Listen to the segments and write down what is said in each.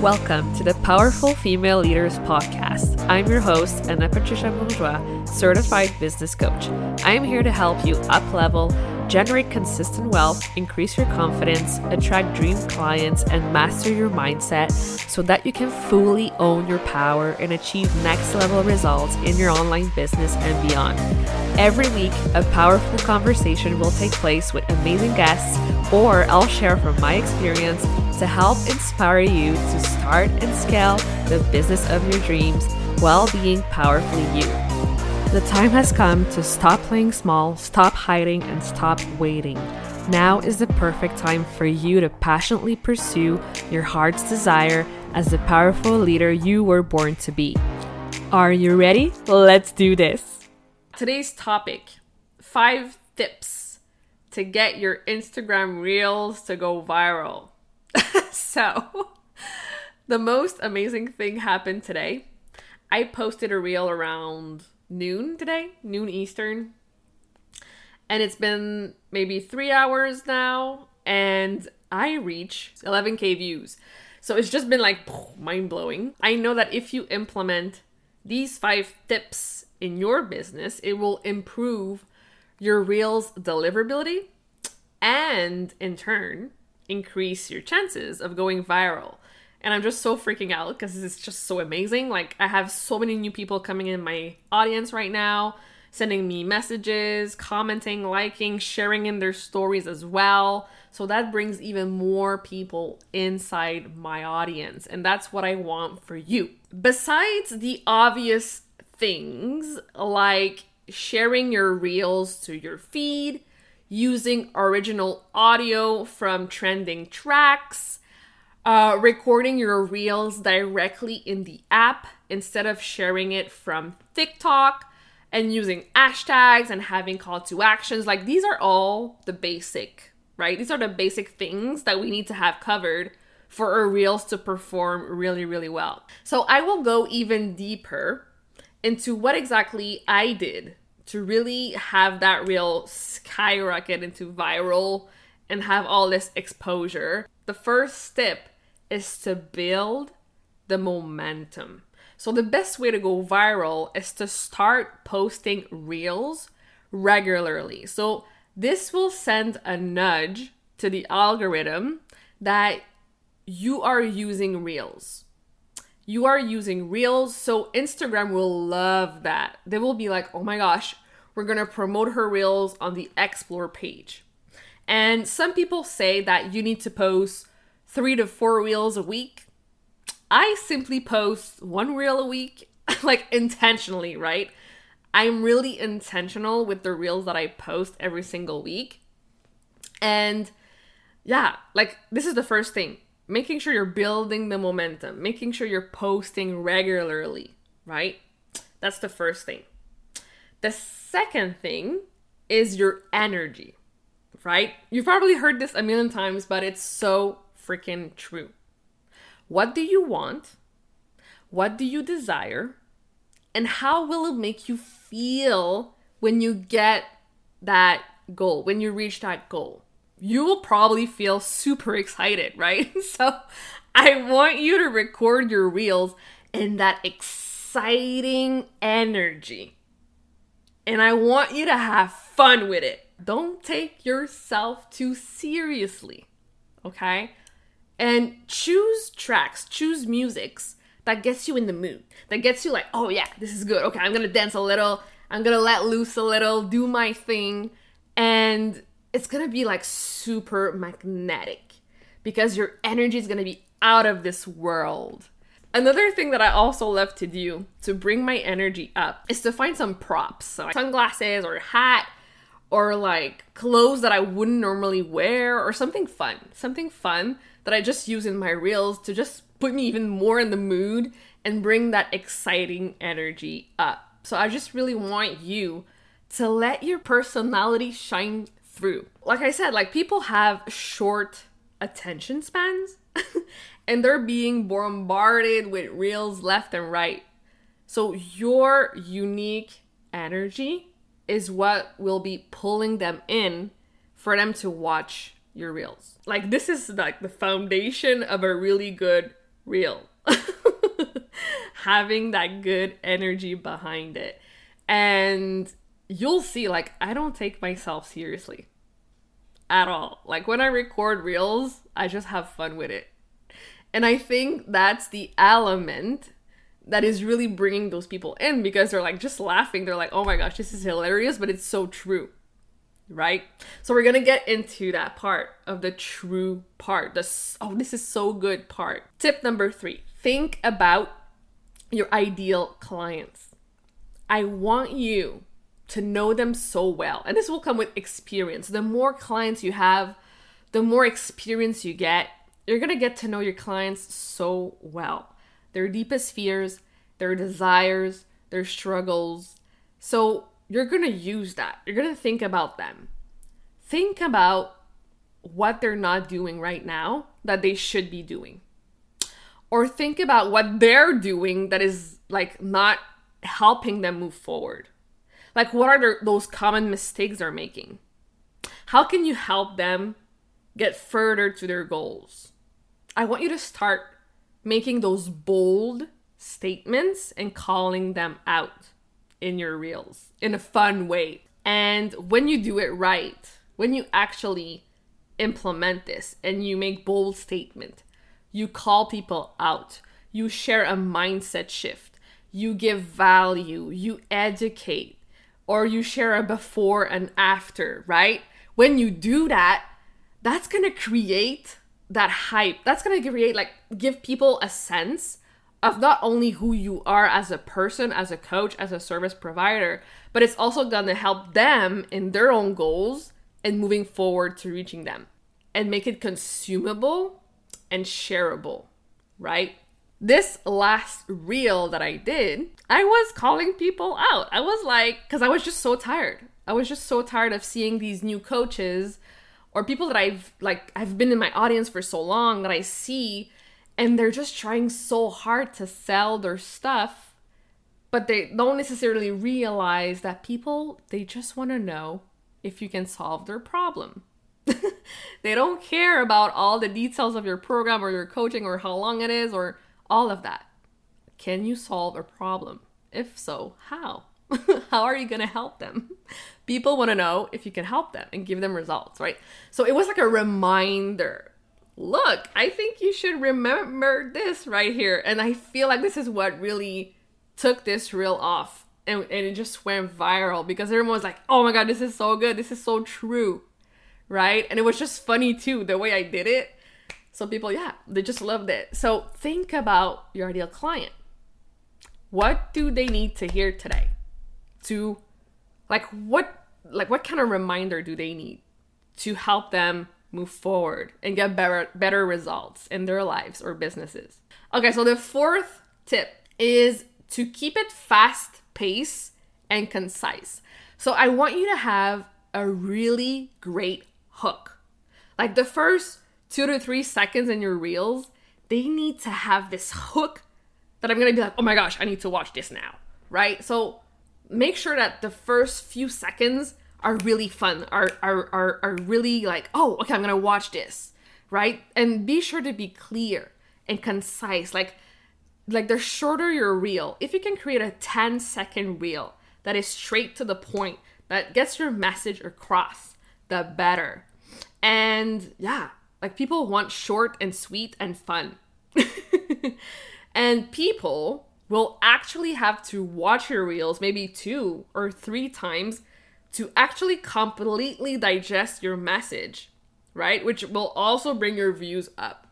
Welcome to the Powerful Female Leaders Podcast. I'm your host, Anna Patricia Bourgeois, certified business coach. I am here to help you up level, generate consistent wealth, increase your confidence, attract dream clients, and master your mindset so that you can fully own your power and achieve next level results in your online business and beyond. Every week, a powerful conversation will take place with amazing guests, or I'll share from my experience to help inspire you to start and scale the business of your dreams while being powerfully you. The time has come to stop playing small, stop hiding, and stop waiting. Now is the perfect time for you to passionately pursue your heart's desire as the powerful leader you were born to be. Are you ready? Let's do this. Today's topic five tips to get your Instagram reels to go viral. so, the most amazing thing happened today. I posted a reel around noon today, noon Eastern. And it's been maybe three hours now, and I reach 11k views. So it's just been like mind blowing. I know that if you implement these five tips in your business, it will improve your reels deliverability and in turn increase your chances of going viral. And I'm just so freaking out because it's just so amazing. Like, I have so many new people coming in my audience right now, sending me messages, commenting, liking, sharing in their stories as well. So that brings even more people inside my audience. And that's what I want for you. Besides the obvious things like sharing your reels to your feed, using original audio from trending tracks, uh, recording your reels directly in the app instead of sharing it from TikTok, and using hashtags and having call to actions. Like these are all the basic, right? These are the basic things that we need to have covered for our reels to perform really, really well. So I will go even deeper into what exactly I did to really have that reel skyrocket into viral and have all this exposure. The first step is to build the momentum. So, the best way to go viral is to start posting reels regularly. So, this will send a nudge to the algorithm that you are using reels. You are using reels, so Instagram will love that. They will be like, oh my gosh, we're gonna promote her reels on the explore page. And some people say that you need to post three to four reels a week. I simply post one reel a week, like intentionally, right? I'm really intentional with the reels that I post every single week. And yeah, like this is the first thing making sure you're building the momentum, making sure you're posting regularly, right? That's the first thing. The second thing is your energy, right? You've probably heard this a million times, but it's so freaking true. What do you want? What do you desire? And how will it make you feel when you get that goal, when you reach that goal? You will probably feel super excited, right? So I want you to record your reels in that exciting energy. And I want you to have fun with it. Don't take yourself too seriously, okay? And choose tracks, choose musics that gets you in the mood, that gets you like, oh yeah, this is good. Okay, I'm gonna dance a little, I'm gonna let loose a little, do my thing, and it's gonna be like super magnetic because your energy is gonna be out of this world. Another thing that I also love to do to bring my energy up is to find some props, so like sunglasses or hat or like clothes that I wouldn't normally wear or something fun, something fun that I just use in my reels to just put me even more in the mood and bring that exciting energy up. So I just really want you to let your personality shine through. Like I said, like people have short attention spans and they're being bombarded with reels left and right. So your unique energy is what will be pulling them in for them to watch your reels. Like this is like the foundation of a really good reel. Having that good energy behind it. And you'll see, like, I don't take myself seriously at all. Like, when I record reels, I just have fun with it. And I think that's the element that is really bringing those people in because they're like just laughing. They're like, oh my gosh, this is hilarious, but it's so true. Right? So we're gonna get into that part of the true part. The oh, this is so good part. Tip number three think about your ideal clients. I want you to know them so well. And this will come with experience. The more clients you have, the more experience you get, you're to get to know your clients so well. Their deepest fears, their desires, their struggles. So you're going to use that. You're going to think about them. Think about what they're not doing right now that they should be doing. Or think about what they're doing that is like not helping them move forward. Like, what are their, those common mistakes they're making? How can you help them get further to their goals? I want you to start making those bold statements and calling them out in your reels in a fun way. And when you do it right, when you actually implement this and you make bold statement, you call people out, you share a mindset shift, you give value, you educate, or you share a before and after, right? When you do that, that's gonna create that hype. That's gonna create, like, give people a sense of not only who you are as a person, as a coach, as a service provider, but it's also gonna help them in their own goals and moving forward to reaching them and make it consumable and shareable, right? this last reel that I did, I was calling people out. I was like, because I was just so tired. I was just so tired of seeing these new coaches or people that I've like I've been in my audience for so long that I see and they're just trying so hard to sell their stuff but they don't necessarily realize that people they just want to know if you can solve their problem. they don't care about all the details of your program or your coaching or how long it is or all of that. Can you solve a problem? If so, how? how are you going to help them? People want to know if you can help them and give them results, right? So it was like a reminder. Look, I think you should remember this right here. And I feel like this is what really took this reel off. And, and it just went viral because everyone was like, oh my God, this is so good. This is so true. Right? And it was just funny too, the way I did it some people, yeah, they just loved it. So think about your ideal client. What do they need to hear today? To like what like what kind of reminder do they need to help them move forward and get better better results in their lives or businesses? Okay, so the fourth tip is to keep it fast pace and concise. So I want you to have a really great hook. Like the first two to three seconds in your reels, they need to have this hook that I'm gonna be like, oh my gosh, I need to watch this now, right? So make sure that the first few seconds are really fun, are are are, are really like, oh, okay, I'm gonna watch this, right? And be sure to be clear and concise. Like like the shorter your reel, if you can create a 10 second reel that is straight to the point, that gets your message across, the better. And yeah, like people want short and sweet and fun. and people will actually have to watch your reels maybe two or three times to actually completely digest your message, right? Which will also bring your views up.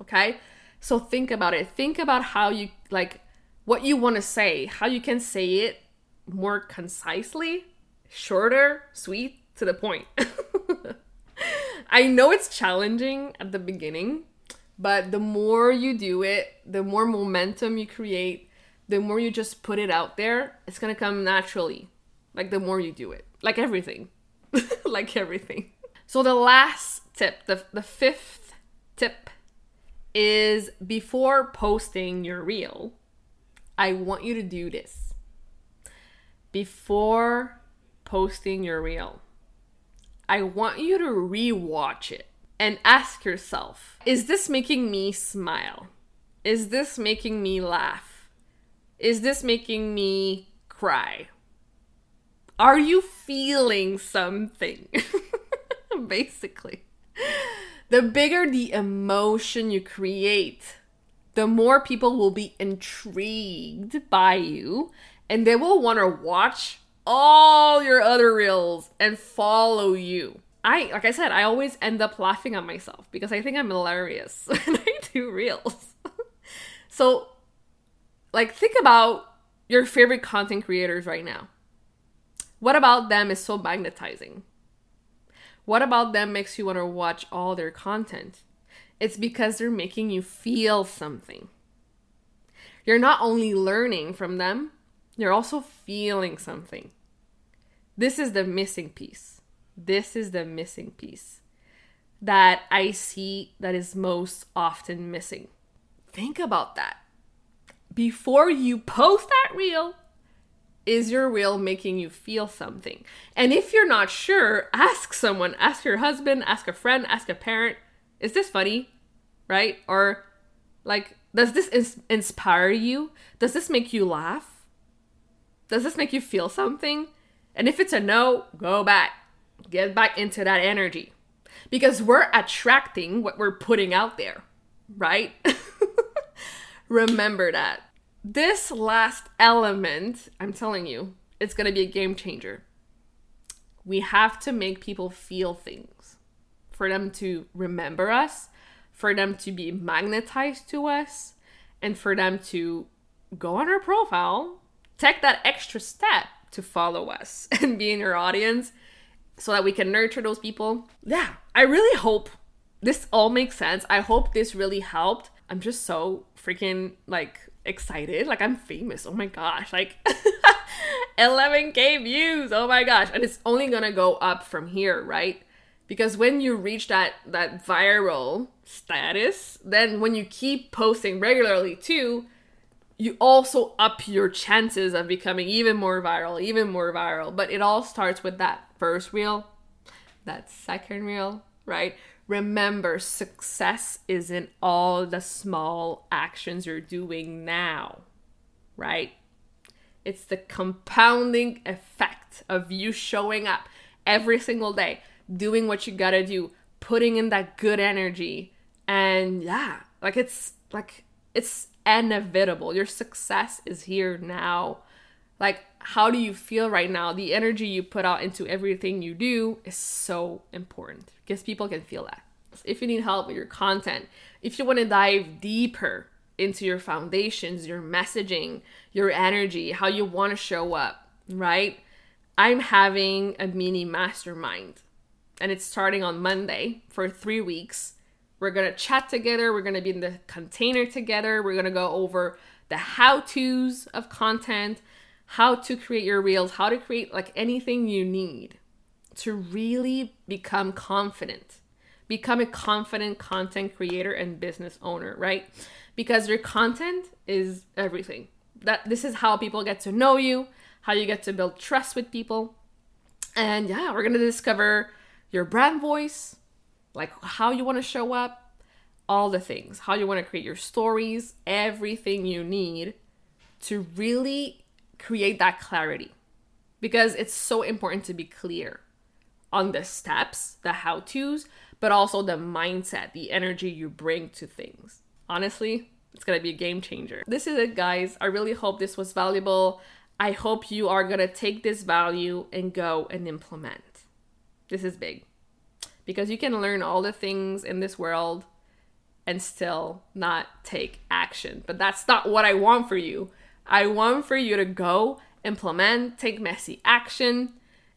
Okay? So think about it. Think about how you like what you want to say, how you can say it more concisely, shorter, sweet, to the point. I know it's challenging at the beginning, but the more you do it, the more momentum you create, the more you just put it out there, it's gonna come naturally. Like the more you do it. Like everything. like everything. So the last tip, the, the fifth tip is before posting your reel, I want you to do this. Before posting your reel, I want you to rewatch it and ask yourself is this making me smile? Is this making me laugh? Is this making me cry? Are you feeling something? Basically. The bigger the emotion you create, the more people will be intrigued by you and they will want to watch all your other reels and follow you. I like I said, I always end up laughing at myself because I think I'm hilarious when I do reels. so like think about your favorite content creators right now. What about them is so magnetizing? What about them makes you want to watch all their content? It's because they're making you feel something. You're not only learning from them, you're also feeling something. This is the missing piece. This is the missing piece that I see that is most often missing. Think about that. Before you post that reel, is your reel making you feel something? And if you're not sure, ask someone, ask your husband, ask a friend, ask a parent, is this funny? Right? Or like, does this ins- inspire you? Does this make you laugh? Does this make you feel something? And if it's a no, go back. Get back into that energy. Because we're attracting what we're putting out there, right? Remember that. This last element, I'm telling you, it's going to be a game changer. We have to make people feel things for them to remember us, for them to be magnetized to us, and for them to go on our profile, take that extra step to follow us and be in your audience so that we can nurture those people. Yeah, I really hope this all makes sense. I hope this really helped. I'm just so freaking like excited. Like I'm famous. Oh my gosh. Like 11k views. Oh my gosh. And it's only going to go up from here, right? Because when you reach that that viral status, then when you keep posting regularly too, you also up your chances of becoming even more viral, even more viral. But it all starts with that first reel, that second reel, right? Remember, success isn't all the small actions you're doing now, right? It's the compounding effect of you showing up every single day, doing what you gotta do, putting in that good energy. And yeah, like it's like it's inevitable. Your success is here now. Like, how do you feel right now? The energy you put out into everything you do is so important because people can feel that. If you need help with your content, if you want to dive deeper into your foundations, your messaging, your energy, how you want to show up, right? I'm having a mini mastermind and it's starting on Monday for three weeks we're to chat together. We're to be in the container together. We're to go over the how to's of content, how to create your reels, how to create like anything you need to really become confident. Become a confident content creator and business owner, right? Because your content is everything. That this is how people get to know you, how you get to build trust with people. And yeah, we're going to discover your brand voice, like how you want to show up, all the things, how you want to create your stories, everything you need to really create that clarity. Because it's so important to be clear on the steps, the how to's, but also the mindset, the energy you bring to things. Honestly, it's gonna be a game changer. This is it, guys. I really hope this was valuable. I hope you are gonna take this value and go and implement. This is big because you can learn all the things in this world and still not take action. But that's not what I want for you. I want for you to go, implement, take messy action,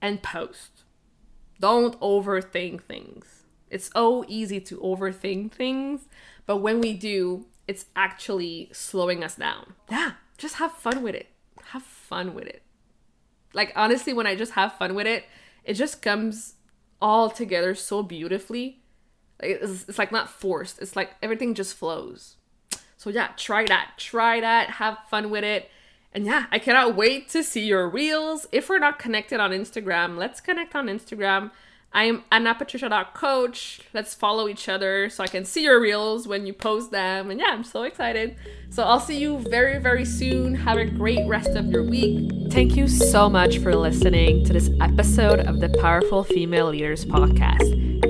and post. Don't overthink things. It's so easy to overthink things, but when we do, it's actually slowing us down. Yeah, just have fun with it. Have fun with it. Like, honestly, when I just have fun with it, it just comes all together so beautifully. It's, it's like not forced. It's like everything just flows. So yeah, try that. Try that. Have fun with it. And yeah, I cannot wait to see your reels. If we're not connected on Instagram, let's connect on Instagram. I'm annapatricia.coach. Let's follow each other so I can see your reels when you post them. And yeah, I'm so excited. So I'll see you very, very soon. Have a great rest of your week. Thank you so much for listening to this episode of the Powerful Female Leaders podcast.